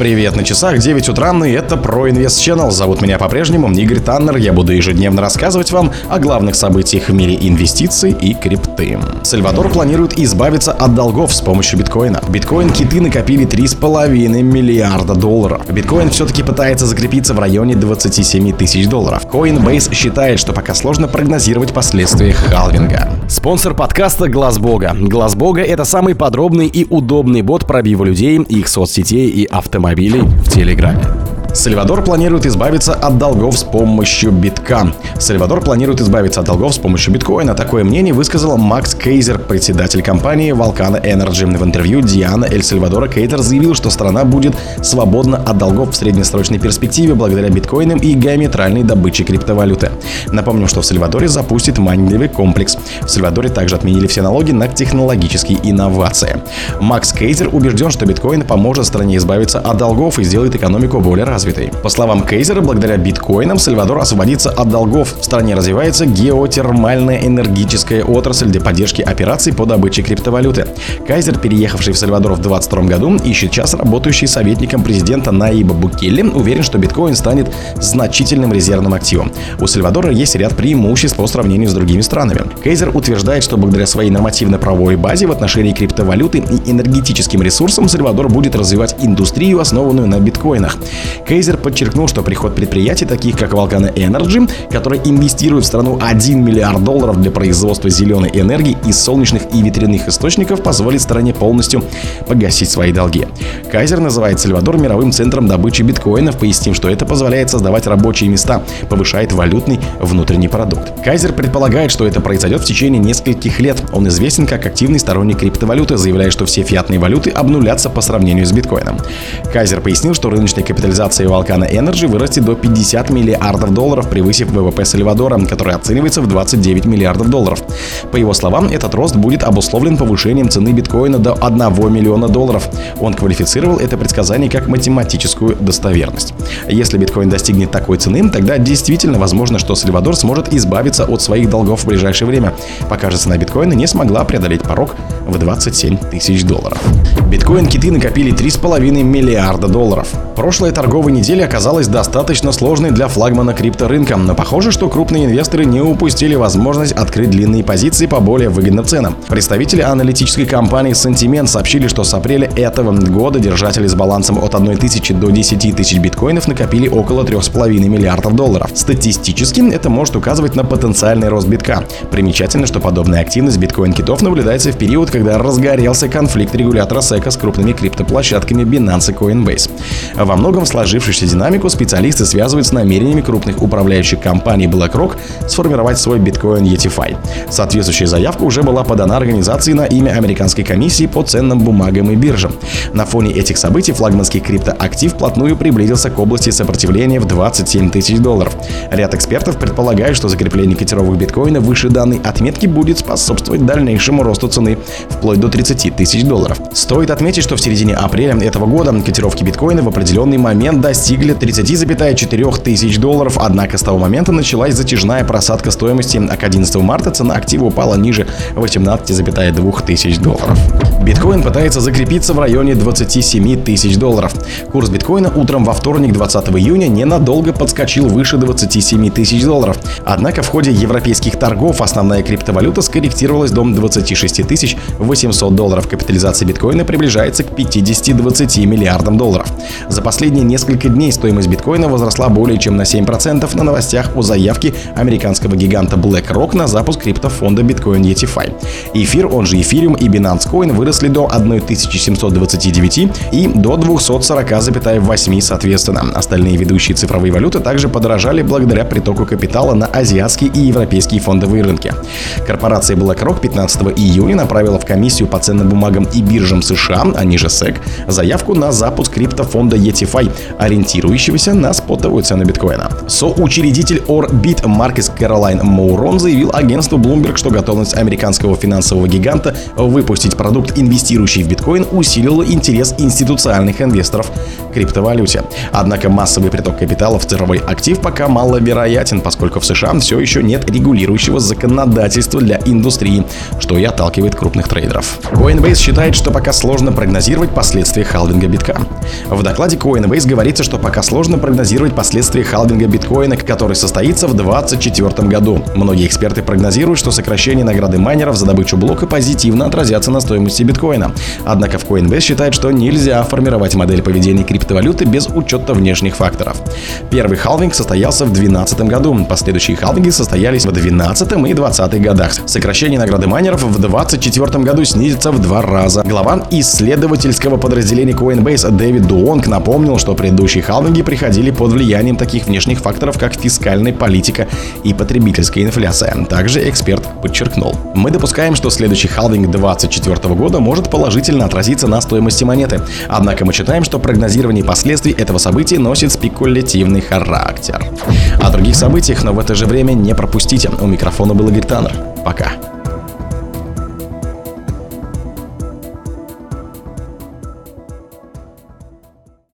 Привет на часах 9 утра, и это ProInvest Channel. Зовут меня по-прежнему Игорь Таннер. Я буду ежедневно рассказывать вам о главных событиях в мире инвестиций и крипты. Сальвадор планирует избавиться от долгов с помощью биткоина. Биткоин-киты накопили 3,5 миллиарда долларов. Биткоин все-таки пытается закрепиться в районе 27 тысяч долларов. Coinbase считает, что пока сложно прогнозировать последствия халвинга. Спонсор подкаста Глаз Бога. Глаз Бога это самый подробный и удобный бот пробива людей, их соцсетей и автомобилей в Телеграме. Сальвадор планирует избавиться от долгов с помощью битка. Сальвадор планирует избавиться от долгов с помощью биткоина. Такое мнение высказал Макс Кейзер, председатель компании Volcano Energy. В интервью Диана Эль Сальвадора Кейтер заявил, что страна будет свободна от долгов в среднесрочной перспективе благодаря биткоинам и геометральной добыче криптовалюты. Напомним, что в Сальвадоре запустит майнинговый комплекс. В Сальвадоре также отменили все налоги на технологические инновации. Макс Кейзер убежден, что биткоин поможет стране избавиться от долгов и сделает экономику более развитой развитой. По словам Кейзера, благодаря биткоинам Сальвадор освободится от долгов. В стране развивается геотермальная энергическая отрасль для поддержки операций по добыче криптовалюты. Кайзер, переехавший в Сальвадор в 2022 году и сейчас работающий советником президента Наиба Букелли, уверен, что биткоин станет значительным резервным активом. У Сальвадора есть ряд преимуществ по сравнению с другими странами. Кейзер утверждает, что благодаря своей нормативно-правовой базе в отношении криптовалюты и энергетическим ресурсам Сальвадор будет развивать индустрию, основанную на биткоинах. Кейзер подчеркнул, что приход предприятий, таких как Volcano Energy, которые инвестируют в страну 1 миллиард долларов для производства зеленой энергии из солнечных и ветряных источников, позволит стране полностью погасить свои долги. Кайзер называет Сальвадор мировым центром добычи биткоинов, пояснив, что это позволяет создавать рабочие места, повышает валютный внутренний продукт. Кайзер предполагает, что это произойдет в течение нескольких лет. Он известен как активный сторонник криптовалюты, заявляя, что все фиатные валюты обнулятся по сравнению с биткоином. Кайзер пояснил, что рыночная капитализация акции Volcano Energy вырастет до 50 миллиардов долларов, превысив ВВП Сальвадора, который оценивается в 29 миллиардов долларов. По его словам, этот рост будет обусловлен повышением цены биткоина до 1 миллиона долларов. Он квалифицировал это предсказание как математическую достоверность. Если биткоин достигнет такой цены, тогда действительно возможно, что Сальвадор сможет избавиться от своих долгов в ближайшее время, пока же цена биткоина не смогла преодолеть порог в 27 тысяч долларов. Биткоин-киты накопили 3,5 миллиарда долларов. Прошлая торговая неделя оказалась достаточно сложной для флагмана крипторынка, но похоже, что крупные инвесторы не упустили возможность открыть длинные позиции по более выгодным ценам. Представители аналитической компании Sentiment сообщили, что с апреля этого года держатели с балансом от 1 тысячи до 10 тысяч биткоинов накопили около 3,5 миллиардов долларов. Статистически это может указывать на потенциальный рост битка. Примечательно, что подобная активность биткоин-китов наблюдается в период, когда разгорелся конфликт регулятора SEC с крупными криптоплощадками Binance и Coinbase. Во многом сложившуюся динамику специалисты связывают с намерениями крупных управляющих компаний BlackRock сформировать свой биткоин ETFI. Соответствующая заявка уже была подана организации на имя Американской комиссии по ценным бумагам и биржам. На фоне этих событий флагманский криптоактив плотную приблизился к области сопротивления в 27 тысяч долларов. Ряд экспертов предполагает, что закрепление котировок биткоина выше данной отметки будет способствовать дальнейшему росту цены вплоть до 30 тысяч долларов. Стоит отметить, что в середине апреля этого года котировки биткоина в определенный момент достигли 30,4 тысяч долларов, однако с того момента началась затяжная просадка стоимости, а к 11 марта цена актива упала ниже 18,2 тысяч долларов. Биткоин пытается закрепиться в районе 27 тысяч долларов. Курс биткоина утром во вторник 20 июня ненадолго подскочил выше 27 тысяч долларов. Однако в ходе европейских торгов основная криптовалюта скорректировалась до 26 тысяч 800 долларов. Капитализация биткоина приближается к 50-20 миллиардам долларов. За последние несколько дней стоимость биткоина возросла более чем на 7% на новостях о заявке американского гиганта BlackRock на запуск криптофонда Bitcoin ETFi. Эфир, он же эфириум и Binance Coin выросли до 1729 и до 240,8 соответственно. Остальные ведущие цифровые валюты также подорожали благодаря притоку капитала на азиатские и европейские фондовые рынки. Корпорация BlackRock 15 июня направила в комиссию по ценным бумагам и биржам США, они же SEC, заявку на запуск криптофонда ETFi Spotify, ориентирующегося на спотовую цену биткоина. Соучредитель Orbit Маркес Кэролайн Моурон заявил агентству Bloomberg, что готовность американского финансового гиганта выпустить продукт, инвестирующий в биткоин, усилила интерес институциональных инвесторов криптовалюте. Однако массовый приток капитала в цифровой актив пока маловероятен, поскольку в США все еще нет регулирующего законодательства для индустрии, что и отталкивает крупных трейдеров. Coinbase считает, что пока сложно прогнозировать последствия халвинга битка. В докладе Coinbase говорится, что пока сложно прогнозировать последствия халвинга биткоина, который состоится в 2024 году. Многие эксперты прогнозируют, что сокращение награды майнеров за добычу блока позитивно отразятся на стоимости биткоина. Однако в Coinbase считают, что нельзя формировать модель поведения криптовалюты без учета внешних факторов. Первый халвинг состоялся в 2012 году, последующие халвинги состоялись в 2012 и 2020 годах. Сокращение награды майнеров в 2024 году снизится в два раза. Глава исследовательского подразделения Coinbase Дэвид Дуонг напомнил, что предыдущие халвинги приходили под влиянием таких внешних факторов, как фискальная политика и потребительская инфляция. Также эксперт подчеркнул. Мы допускаем, что следующий халвинг 2024 года может положительно отразиться на стоимости монеты. Однако мы считаем, что прогнозирование последствий этого события носит спекулятивный характер. О других событиях, но в это же время не пропустите. У микрофона был Игорь Таннер. Пока.